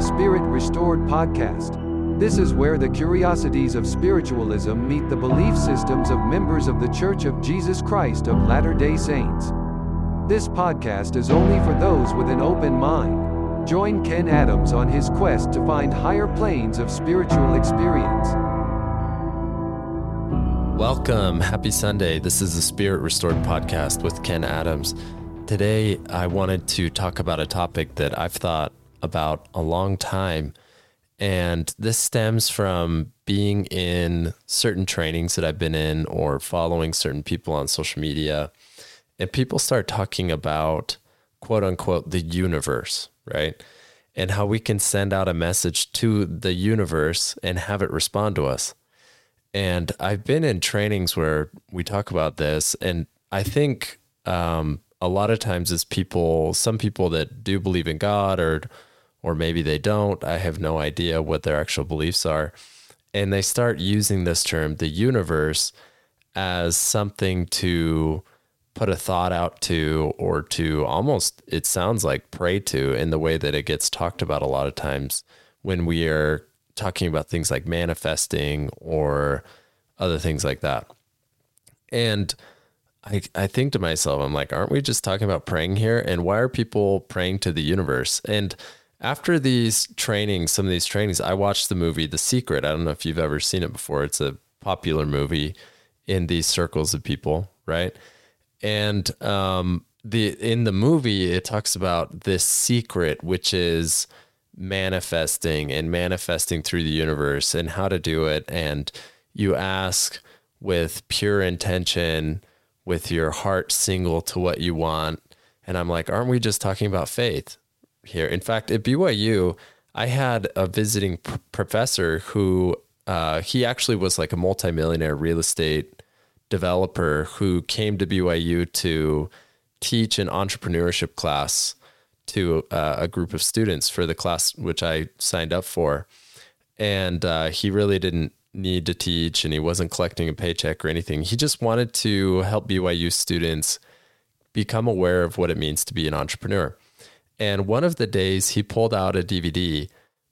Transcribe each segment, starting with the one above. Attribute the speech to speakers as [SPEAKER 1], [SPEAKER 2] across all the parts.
[SPEAKER 1] the Spirit Restored podcast. This is where the curiosities of spiritualism meet the belief systems of members of the Church of Jesus Christ of Latter day Saints. This podcast is only for those with an open mind. Join Ken Adams on his quest to find higher planes of spiritual experience.
[SPEAKER 2] Welcome. Happy Sunday. This is the Spirit Restored podcast with Ken Adams. Today, I wanted to talk about a topic that I've thought about a long time. And this stems from being in certain trainings that I've been in or following certain people on social media. And people start talking about quote unquote the universe, right? And how we can send out a message to the universe and have it respond to us. And I've been in trainings where we talk about this. And I think um, a lot of times as people, some people that do believe in God or or maybe they don't, I have no idea what their actual beliefs are. And they start using this term, the universe, as something to put a thought out to or to almost it sounds like pray to in the way that it gets talked about a lot of times when we are talking about things like manifesting or other things like that. And I, I think to myself, I'm like, aren't we just talking about praying here? And why are people praying to the universe? And after these trainings, some of these trainings, I watched the movie The Secret. I don't know if you've ever seen it before. It's a popular movie in these circles of people, right? And um, the in the movie, it talks about this secret, which is manifesting and manifesting through the universe and how to do it. And you ask with pure intention with your heart single to what you want. And I'm like, aren't we just talking about faith here? In fact, at BYU, I had a visiting pr- professor who uh, he actually was like a multimillionaire real estate developer who came to BYU to teach an entrepreneurship class to uh, a group of students for the class which I signed up for. And uh, he really didn't need to teach and he wasn't collecting a paycheck or anything. He just wanted to help BYU students become aware of what it means to be an entrepreneur. And one of the days he pulled out a DVD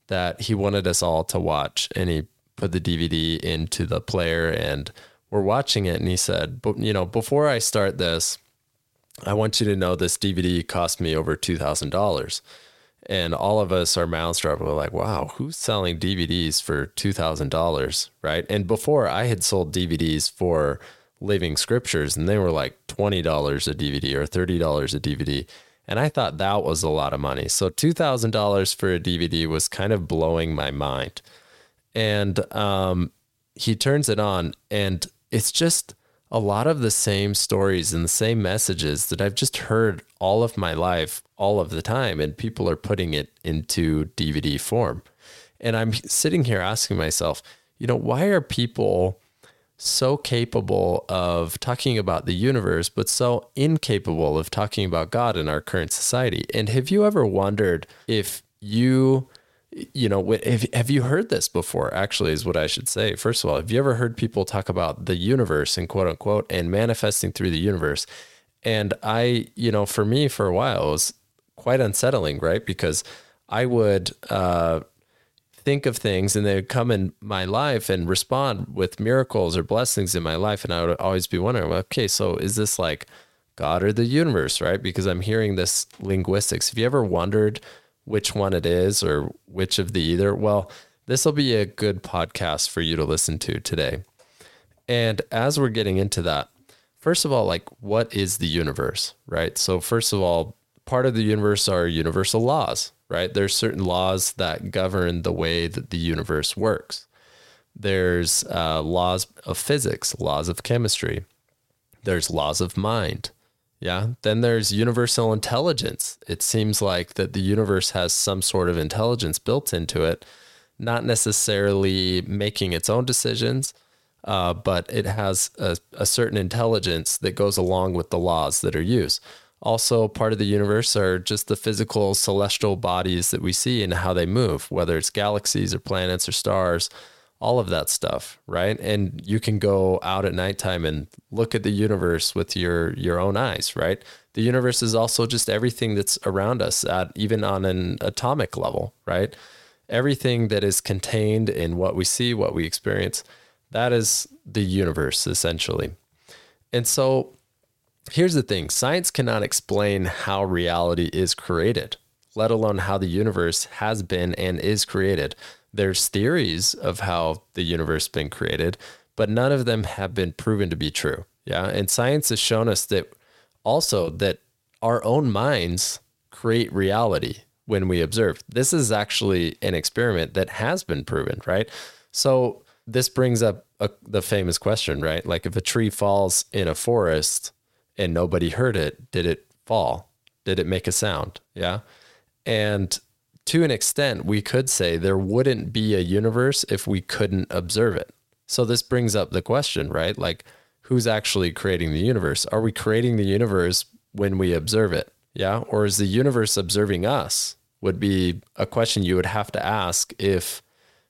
[SPEAKER 2] that he wanted us all to watch and he put the DVD into the player and we're watching it and he said, "But you know, before I start this, I want you to know this DVD cost me over $2,000." and all of us, our mouths dropped. We're like, wow, who's selling DVDs for $2,000? Right. And before I had sold DVDs for Living Scriptures and they were like $20 a DVD or $30 a DVD. And I thought that was a lot of money. So $2,000 for a DVD was kind of blowing my mind. And um, he turns it on and it's just a lot of the same stories and the same messages that I've just heard all of my life, all of the time, and people are putting it into DVD form. And I'm sitting here asking myself, you know, why are people so capable of talking about the universe, but so incapable of talking about God in our current society? And have you ever wondered if you you know, have, have you heard this before? Actually, is what I should say. First of all, have you ever heard people talk about the universe and quote unquote and manifesting through the universe? And I, you know, for me, for a while, it was quite unsettling, right? Because I would uh, think of things and they would come in my life and respond with miracles or blessings in my life. And I would always be wondering, okay, so is this like God or the universe, right? Because I'm hearing this linguistics. Have you ever wondered? which one it is or which of the either, well, this will be a good podcast for you to listen to today. And as we're getting into that, first of all, like what is the universe, right? So, first of all, part of the universe are universal laws, right? There's certain laws that govern the way that the universe works. There's uh, laws of physics, laws of chemistry. There's laws of mind. Yeah. Then there's universal intelligence. It seems like that the universe has some sort of intelligence built into it, not necessarily making its own decisions, uh, but it has a, a certain intelligence that goes along with the laws that are used. Also, part of the universe are just the physical celestial bodies that we see and how they move, whether it's galaxies or planets or stars. all of that stuff, right? And you can go out at nighttime and look at the universe with your your own eyes, right? The universe is also just everything that's around us at even on an atomic level, right? Everything that is contained in what we see, what we experience, that is the universe essentially. And so here's the thing, science cannot explain how reality is created, let alone how the universe has been and is created there's theories of how the universe has been created, but none of them have been proven to be true. Yeah. And science has shown us that also that our own minds create reality when we observe. This is actually an experiment that has been proven, right? So this brings up a, the famous question, right? Like if a tree falls in a forest and nobody heard it, did it fall? Did it make a sound? Yeah. And to an extent, we could say there wouldn't be a universe if we couldn't observe it. So this brings up the question, right? Like, who's actually creating the universe? Are we creating the universe when we observe it? Yeah. Or is the universe observing us? Would be a question you would have to ask if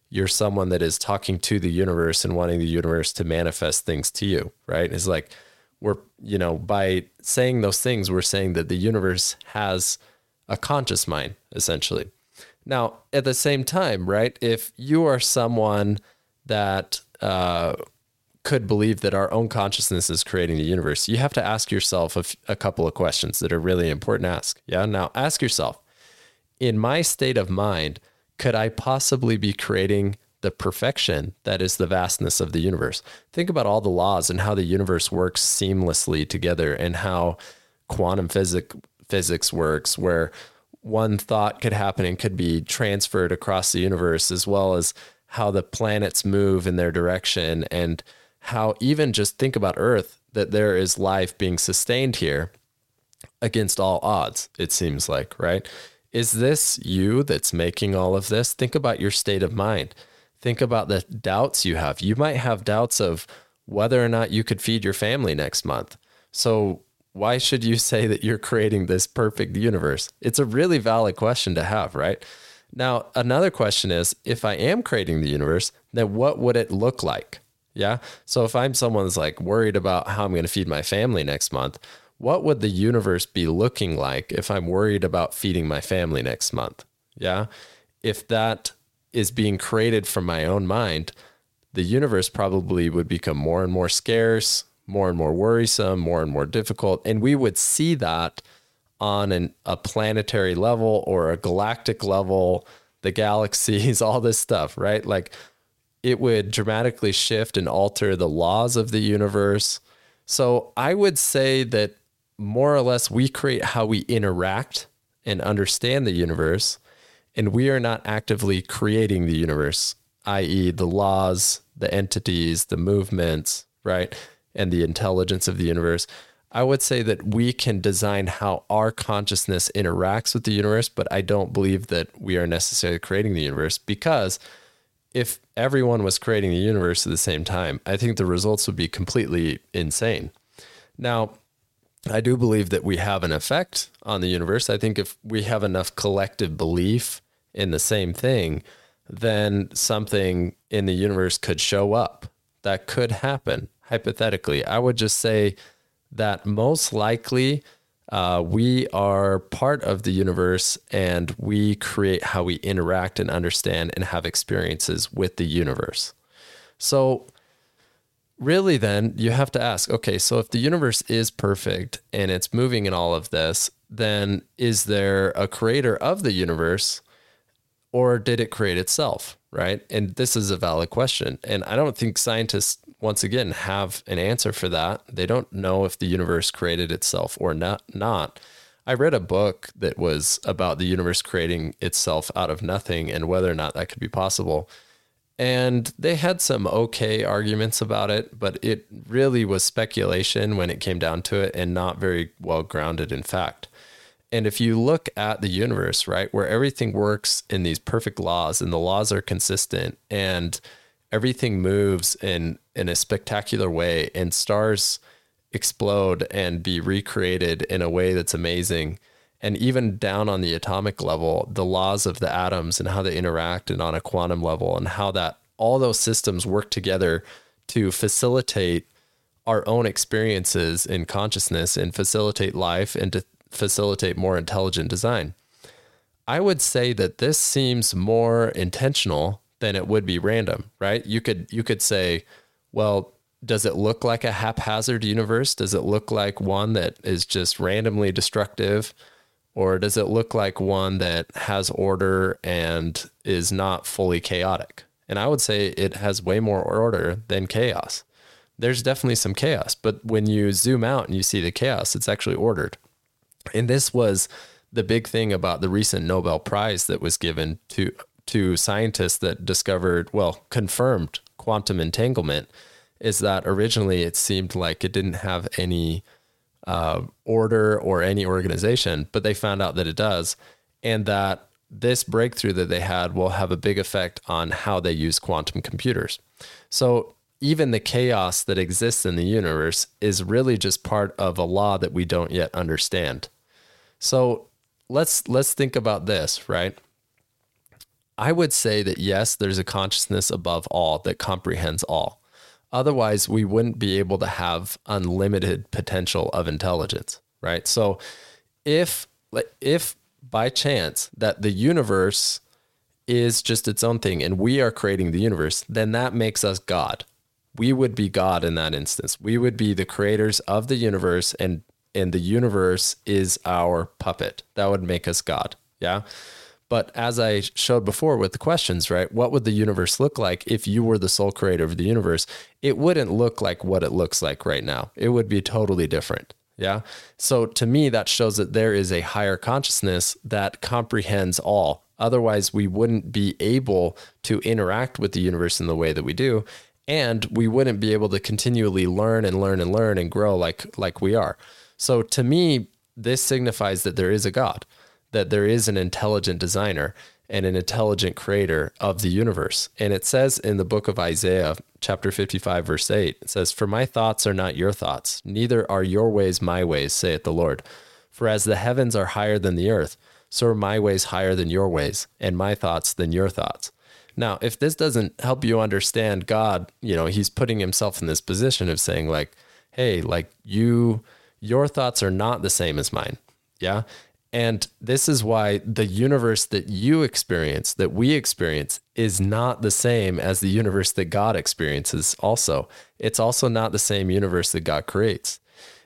[SPEAKER 2] you're someone that is talking to the universe and wanting the universe to manifest things to you, right? It's like we're, you know, by saying those things, we're saying that the universe has a conscious mind, essentially. Now, at the same time, right, if you are someone that uh, could believe that our own consciousness is creating the universe, you have to ask yourself a, f- a couple of questions that are really important to ask. Yeah. Now, ask yourself in my state of mind, could I possibly be creating the perfection that is the vastness of the universe? Think about all the laws and how the universe works seamlessly together and how quantum physics physics works, where one thought could happen and could be transferred across the universe, as well as how the planets move in their direction, and how even just think about Earth that there is life being sustained here against all odds, it seems like, right? Is this you that's making all of this? Think about your state of mind. Think about the doubts you have. You might have doubts of whether or not you could feed your family next month. So, why should you say that you're creating this perfect universe? It's a really valid question to have, right? Now, another question is if I am creating the universe, then what would it look like? Yeah. So if I'm someone that's like worried about how I'm going to feed my family next month, what would the universe be looking like if I'm worried about feeding my family next month? Yeah. If that is being created from my own mind, the universe probably would become more and more scarce, more and more worrisome, more and more difficult. And we would see that on an, a planetary level or a galactic level, the galaxies, all this stuff, right? Like it would dramatically shift and alter the laws of the universe. So I would say that more or less we create how we interact and understand the universe. And we are not actively creating the universe, i.e., the laws, the entities, the movements, right? and the intelligence of the universe. I would say that we can design how our consciousness interacts with the universe, but I don't believe that we are necessarily creating the universe because if everyone was creating the universe at the same time, I think the results would be completely insane. Now, I do believe that we have an effect on the universe. I think if we have enough collective belief in the same thing, then something in the universe could show up. That could happen hypothetically, I would just say that most likely uh, we are part of the universe and we create how we interact and understand and have experiences with the universe. So, really, then you have to ask okay, so if the universe is perfect and it's moving in all of this, then is there a creator of the universe or did it create itself? Right. And this is a valid question. And I don't think scientists once again have an answer for that. They don't know if the universe created itself or not not. I read a book that was about the universe creating itself out of nothing and whether or not that could be possible. And they had some okay arguments about it, but it really was speculation when it came down to it and not very well grounded in fact. And if you look at the universe, right, where everything works in these perfect laws and the laws are consistent and everything moves in in a spectacular way and stars explode and be recreated in a way that's amazing and even down on the atomic level the laws of the atoms and how they interact and on a quantum level and how that all those systems work together to facilitate our own experiences in consciousness and facilitate life and to facilitate more intelligent design. I would say that this seems more intentional than it would be random, right? You could you could say, well, does it look like a haphazard universe? Does it look like one that is just randomly destructive? Or does it look like one that has order and is not fully chaotic? And I would say it has way more order than chaos. There's definitely some chaos, but when you zoom out and you see the chaos, it's actually ordered. And this was the big thing about the recent Nobel Prize that was given to to scientists that discovered, well, confirmed quantum entanglement is that originally it seemed like it didn't have any uh, order or any organization, but they found out that it does, and that this breakthrough that they had will have a big effect on how they use quantum computers. So even the chaos that exists in the universe is really just part of a law that we don't yet understand. So let's let's think about this, right? I would say that yes, there's a consciousness above all that comprehends all. Otherwise, we wouldn't be able to have unlimited potential of intelligence, right? So if if by chance that the universe is just its own thing and we are creating the universe, then that makes us God. We would be God in that instance. We would be the creators of the universe and and the universe is our puppet. That would make us God. Yeah. But as I showed before with the questions, right? What would the universe look like if you were the sole creator of the universe? It wouldn't look like what it looks like right now. It would be totally different. Yeah. So to me, that shows that there is a higher consciousness that comprehends all. Otherwise, we wouldn't be able to interact with the universe in the way that we do. And we wouldn't be able to continually learn and learn and learn and grow like, like we are. So to me, this signifies that there is a God, that there is an intelligent designer and an intelligent creator of the universe. And it says in the book of Isaiah, chapter 55, verse 8, it says, For my thoughts are not your thoughts, neither are your ways my ways, saith the Lord. For as the heavens are higher than the earth, so are my ways higher than your ways, and my thoughts than your thoughts. Now, if this doesn't help you understand God, you know, he's putting himself in this position of saying, like, hey, like you your thoughts are not the same as mine. Yeah. And this is why the universe that you experience, that we experience, is not the same as the universe that God experiences, also. It's also not the same universe that God creates.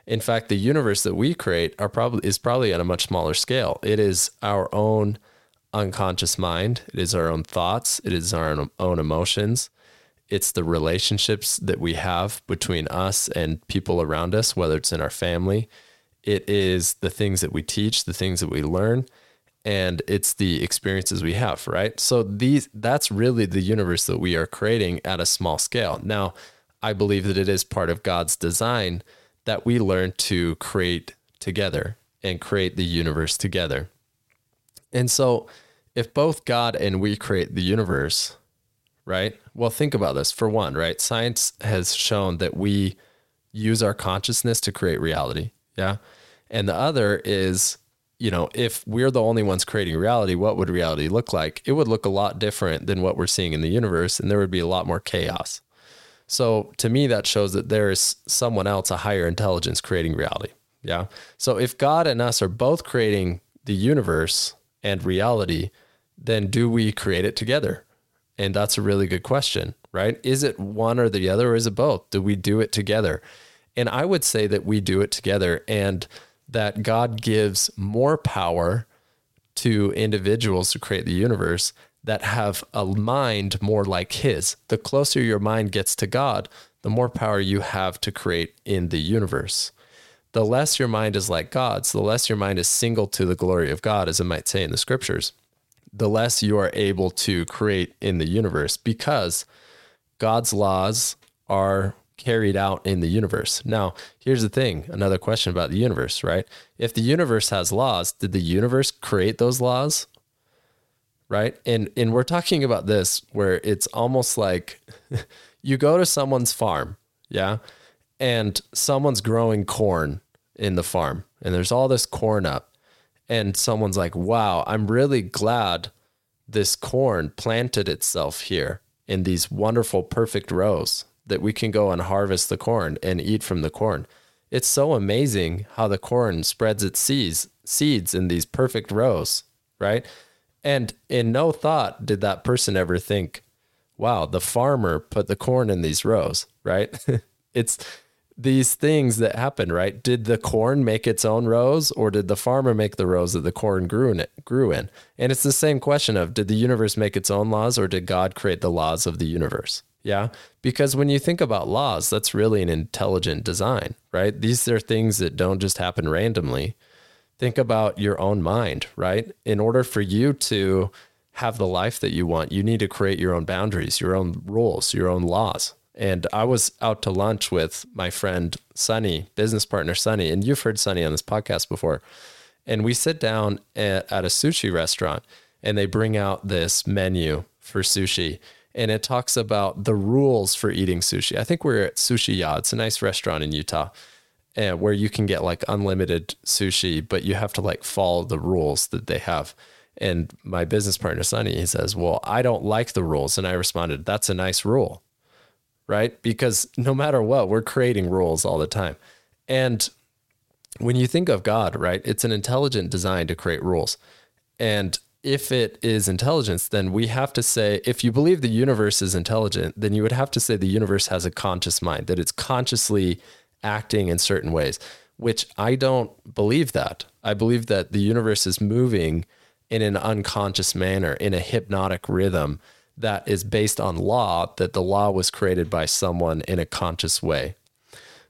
[SPEAKER 2] In fact, the universe that we create are probably is probably at a much smaller scale. It is our own unconscious mind, it is our own thoughts, it is our own emotions, it's the relationships that we have between us and people around us, whether it's in our family. It is the things that we teach, the things that we learn, and it's the experiences we have, right? So these that's really the universe that we are creating at a small scale. Now, I believe that it is part of God's design that we learn to create together and create the universe together. And so if both God and we create the universe, right? Well, think about this. For one, right? Science has shown that we use our consciousness to create reality. Yeah. And the other is, you know, if we're the only ones creating reality, what would reality look like? It would look a lot different than what we're seeing in the universe, and there would be a lot more chaos. So to me, that shows that there is someone else, a higher intelligence, creating reality. Yeah. So if God and us are both creating the universe and reality, then do we create it together? And that's a really good question, right? Is it one or the other, or is it both? Do we do it together? And I would say that we do it together and that God gives more power to individuals to create the universe that have a mind more like His. The closer your mind gets to God, the more power you have to create in the universe. The less your mind is like God's, the less your mind is single to the glory of God, as it might say in the scriptures the less you are able to create in the universe because God's laws are carried out in the universe. Now, here's the thing another question about the universe, right? If the universe has laws, did the universe create those laws? Right? And and we're talking about this where it's almost like you go to someone's farm, yeah? And someone's growing corn in the farm and there's all this corn up and someone's like, wow, I'm really glad this corn planted itself here in these wonderful, perfect rows that we can go and harvest the corn and eat from the corn. It's so amazing how the corn spreads its seeds, seeds in these perfect rows, right? And in no thought did that person ever think, wow, the farmer put the corn in these rows, right? it's these things that happen, right? Did the corn make its own rows or did the farmer make the rows that the corn grew in it, grew in? And it's the same question of did the universe make its own laws or did God create the laws of the universe? Yeah. Because when you think about laws, that's really an intelligent design, right? These are things that don't just happen randomly. Think about your own mind, right? In order for you to have the life that you want, you need to create your own boundaries, your own rules, your own laws. And I was out to lunch with my friend Sunny, business partner Sunny, and you've heard Sunny on this podcast before. And we sit down at, at a sushi restaurant and they bring out this menu for sushi and it talks about the rules for eating sushi. I think we're at Sushi Ya. It's a nice restaurant in Utah. And where you can get like unlimited sushi, but you have to like follow the rules that they have. And my business partner, Sunny, he says, Well, I don't like the rules. And I responded, That's a nice rule, right? Because no matter what, we're creating rules all the time. And when you think of God, right, it's an intelligent design to create rules. And if it is intelligence, then we have to say, if you believe the universe is intelligent, then you would have to say the universe has a conscious mind, that it's consciously acting in certain ways, which I don't believe that. I believe that the universe is moving in an unconscious manner, in a hypnotic rhythm that is based on law, that the law was created by someone in a conscious way.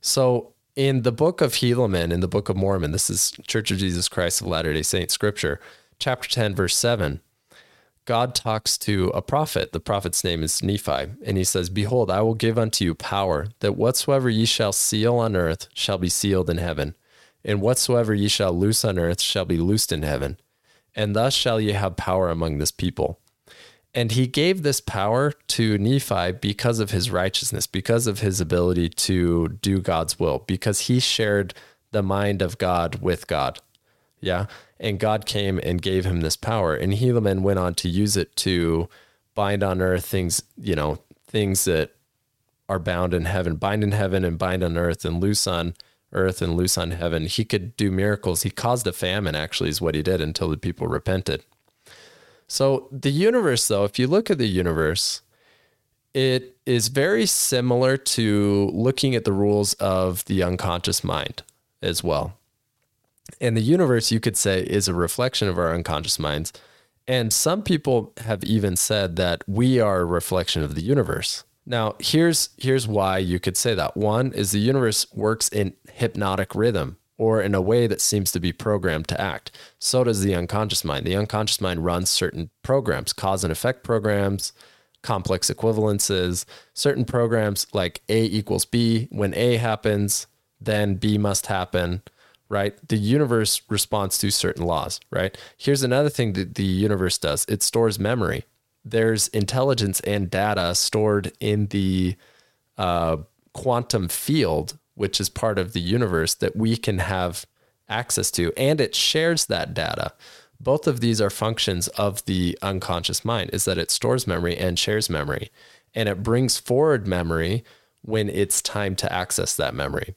[SPEAKER 2] So, in the book of Helaman, in the book of Mormon, this is Church of Jesus Christ of Latter day Saints scripture chapter 10, verse 7, God talks to a prophet. The prophet's name is Nephi, and he says, Behold, I will give unto you power, that whatsoever ye shall seal on earth shall be sealed in heaven, and whatsoever ye shall loose on earth shall be loosed in heaven. And thus shall ye have power among this people. And he gave this power to Nephi because of his righteousness, because of his ability to do God's will, because he shared the mind of God with God. Yeah. And God came and gave him this power. And Helaman went on to use it to bind on earth things, you know, things that are bound in heaven, bind in heaven and bind on earth and loose on earth and loose on heaven. He could do miracles. He caused a famine, actually, is what he did until the people repented. So, the universe, though, if you look at the universe, it is very similar to looking at the rules of the unconscious mind as well. And the universe, you could say, is a reflection of our unconscious minds. And some people have even said that we are a reflection of the universe. Now, here's here's why you could say that. One is the universe works in hypnotic rhythm or in a way that seems to be programmed to act. So does the unconscious mind. The unconscious mind runs certain programs, cause and effect programs, complex equivalences, certain programs like A equals B. When A happens, then B must happen right? The universe responds to certain laws, right? Here's another thing that the universe does it stores memory. There's intelligence and data stored in the uh, quantum field, which is part of the universe that we can have access to, and it shares that data. Both of these are functions of the unconscious mind, is that it stores memory and shares memory, and it brings forward memory when it's time to access that memory.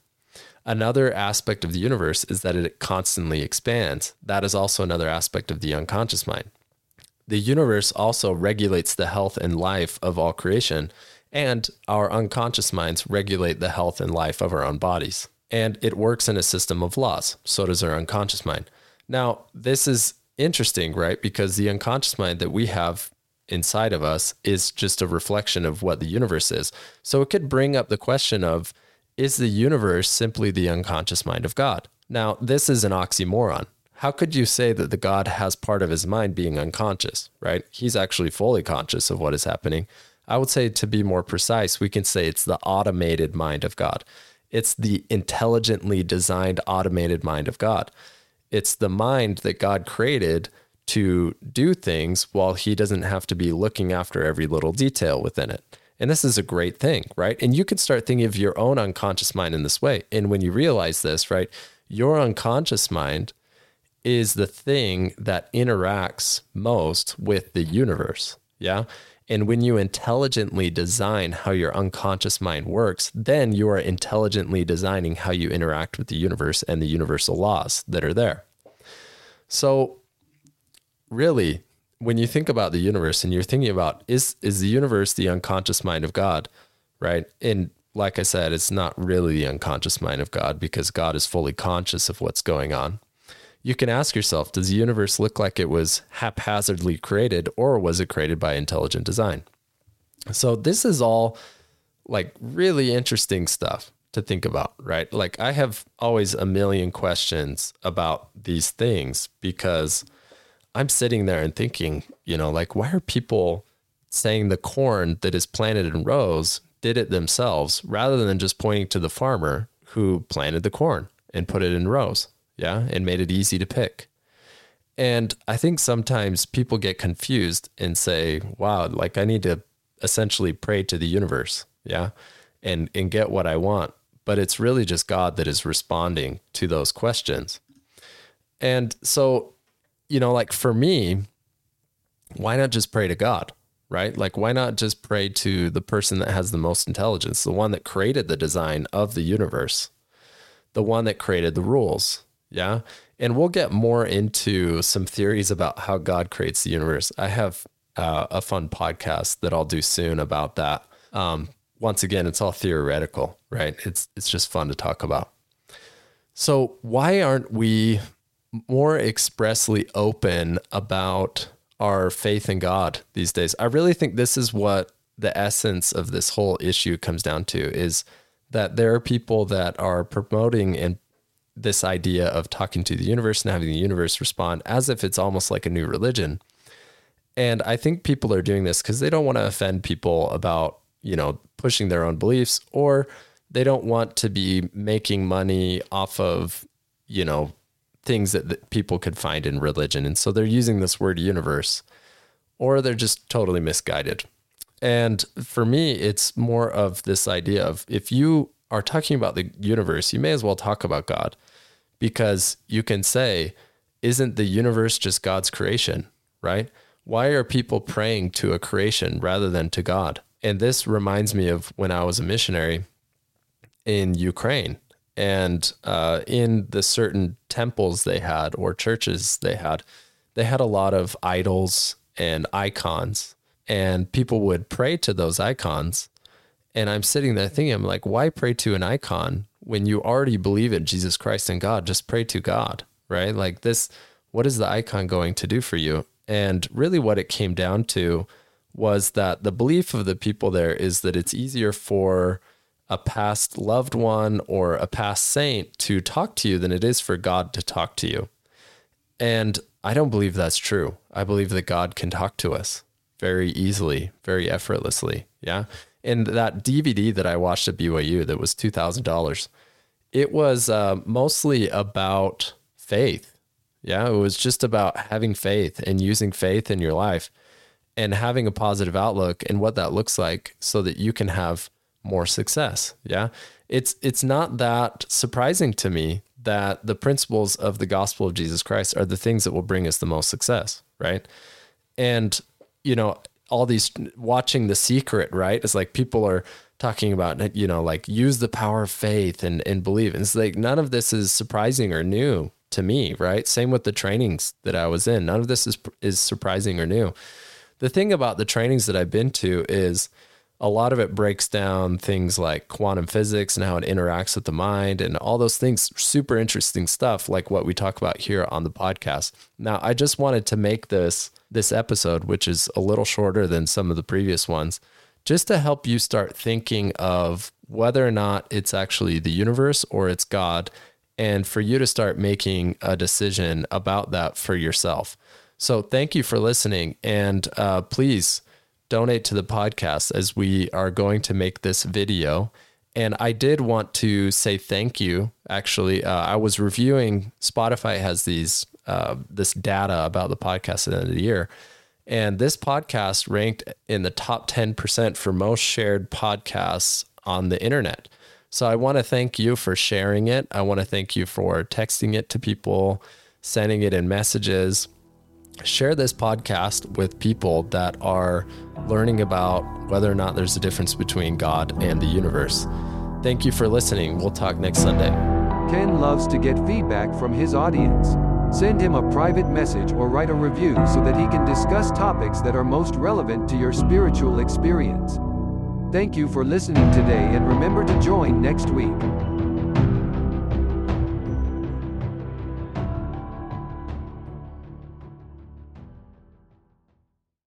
[SPEAKER 2] Another aspect of the universe is that it constantly expands. That is also another aspect of the unconscious mind. The universe also regulates the health and life of all creation, and our unconscious minds regulate the health and life of our own bodies. And it works in a system of laws. So does our unconscious mind. Now, this is interesting, right? Because the unconscious mind that we have inside of us is just a reflection of what the universe is. So it could bring up the question of, is the universe simply the unconscious mind of God? Now, this is an oxymoron. How could you say that the God has part of his mind being unconscious, right? He's actually fully conscious of what is happening. I would say, to be more precise, we can say it's the automated mind of God. It's the intelligently designed automated mind of God. It's the mind that God created to do things while he doesn't have to be looking after every little detail within it. And this is a great thing, right? And you can start thinking of your own unconscious mind in this way. And when you realize this, right, your unconscious mind is the thing that interacts most with the universe. Yeah. And when you intelligently design how your unconscious mind works, then you are intelligently designing how you interact with the universe and the universal laws that are there. So, really, when you think about the universe and you're thinking about is is the universe the unconscious mind of God, right? And like I said, it's not really the unconscious mind of God because God is fully conscious of what's going on. You can ask yourself, does the universe look like it was haphazardly created or was it created by intelligent design? So this is all like really interesting stuff to think about, right? Like I have always a million questions about these things because I'm sitting there and thinking, you know, like, why are people saying the corn that is planted in rows did it themselves rather than just pointing to the farmer who planted the corn and put it in rows? Yeah. And made it easy to pick. And I think sometimes people get confused and say, wow, like I need to essentially pray to the universe. Yeah. And, and get what I want. But it's really just God that is responding to those questions. And so you know, like for me, why not just pray to God, right? Like, why not just pray to the person that has the most intelligence, the one that created the design of the universe, the one that created the rules? Yeah. And we'll get more into some theories about how God creates the universe. I have uh, a fun podcast that I'll do soon about that. Um, once again, it's all theoretical, right? It's it's just fun to talk about. So why aren't we more expressly open about our faith in God these days. I really think this is what the essence of this whole issue comes down to is that there are people that are promoting and this idea of talking to the universe and having the universe respond as if it's almost like a new religion. And I think people are doing this because they don't want to offend people about, you know, pushing their own beliefs or they don't want to be making money off of, you know, things that, that people could find in religion. And so they're using this word universe, or they're just totally misguided. And for me, it's more of this idea of if you are talking about the universe, you may as well talk about God because you can say, isn't the universe just God's creation, right? Why are people praying to a creation rather than to God? And this reminds me of when I was a missionary in Ukraine and uh, in the certain temples they had or churches they had, they had a lot of idols and icons, and people would pray to those icons. And I'm sitting there thinking, I'm like, why pray to an icon when you already believe in Jesus Christ and God? Just pray to God, right? Like this, what is the icon going to do for you? And really, what it came down to was that the belief of the people there is that it's easier for a past loved one or a past saint to talk to you than it is for God to talk to you. And I don't believe that's true. I believe that God can talk to us very easily, very effortlessly. Yeah. And that DVD that I watched at BYU that was $2,000, it was uh, mostly about faith. Yeah. It was just about having faith and using faith in your life and having a positive outlook and what that looks like so that you can have more success. Yeah. It's it's not that surprising to me that the principles of the gospel of Jesus Christ are the things that will bring us the most success, right? And you know, all these watching the secret, right? It's like people are talking about, you know, like use the power of faith and and believe. And it's like none of this is surprising or new to me, right? Same with the trainings that I was in. None of this is is surprising or new. The thing about the trainings that I've been to is a lot of it breaks down things like quantum physics and how it interacts with the mind and all those things super interesting stuff like what we talk about here on the podcast now i just wanted to make this this episode which is a little shorter than some of the previous ones just to help you start thinking of whether or not it's actually the universe or it's god and for you to start making a decision about that for yourself so thank you for listening and uh, please donate to the podcast as we are going to make this video. And I did want to say thank you. Actually, uh, I was reviewing. Spotify has these uh, this data about the podcast at the end of the year, and this podcast ranked in the top ten percent for most shared podcasts on the internet. So I want to thank you for sharing it. I want to thank you for texting it to people, sending it in messages share this podcast with people that are learning about whether or not there's a difference between God and the universe. Thank you for listening. We'll talk next Sunday.
[SPEAKER 1] Ken loves to get feedback from his audience. Send him a private message or write a review so that he can discuss topics that are most relevant to your spiritual experience. Thank you for listening today and remember to join next week.